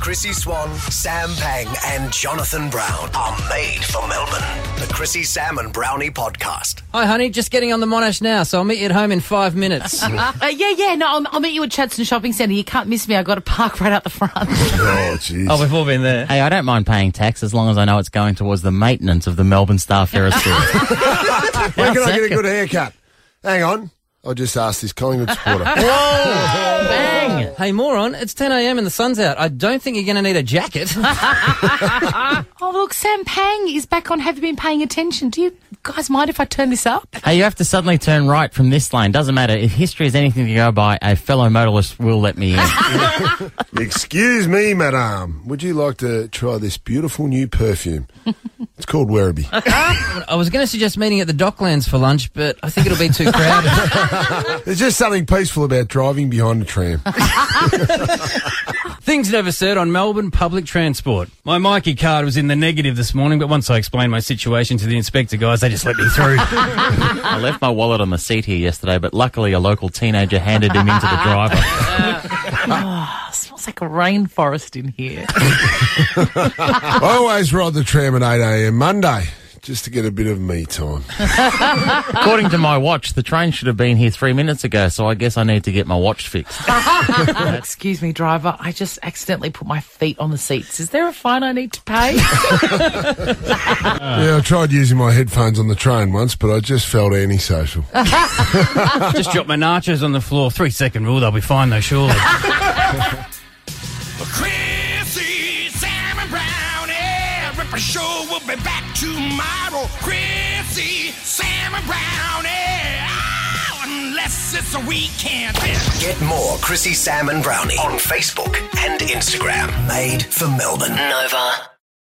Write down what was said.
Chrissy Swan, Sam Pang, and Jonathan Brown are made for Melbourne. The Chrissy, Sam, and Brownie podcast. Hi, honey. Just getting on the Monash now, so I'll meet you at home in five minutes. Uh, yeah, yeah, no, I'll, I'll meet you at Chadstone Shopping Centre. You can't miss me. I've got to park right out the front. Oh, jeez. oh, we've all been there. Hey, I don't mind paying tax as long as I know it's going towards the maintenance of the Melbourne Star Ferris Wheel. Where can I get a good haircut? Hang on. I just asked this Collingwood supporter. Whoa! Bang! Hey, moron, it's 10 a.m. and the sun's out. I don't think you're going to need a jacket. oh, look, Sam Pang is back on Have You Been Paying Attention? Do you guys mind if I turn this up? Hey, you have to suddenly turn right from this lane. Doesn't matter. If history is anything to go by, a fellow motorist will let me in. Excuse me, madame. Would you like to try this beautiful new perfume? It's called Werribee. I was going to suggest meeting at the Docklands for lunch, but I think it'll be too crowded. There's just something peaceful about driving behind a tram. Things never said on Melbourne public transport. My Myki card was in the negative this morning, but once I explained my situation to the inspector guys, they just let me through. I left my wallet on the seat here yesterday, but luckily a local teenager handed him into the driver. Smells like a rainforest in here. I always ride the tram at 8 a.m. Monday just to get a bit of me time. According to my watch, the train should have been here three minutes ago, so I guess I need to get my watch fixed. Excuse me, driver. I just accidentally put my feet on the seats. Is there a fine I need to pay? Yeah, I tried using my headphones on the train once, but I just felt antisocial. just dropped my nachos on the floor. Three second rule, they'll be fine though, surely. Brownie, Show will be back tomorrow. Chrissy, Sam and Brownie, eh? oh, unless it's a weekend. Get more Chrissy, Sam, and Brownie on Facebook and Instagram. Made for Melbourne. Nova.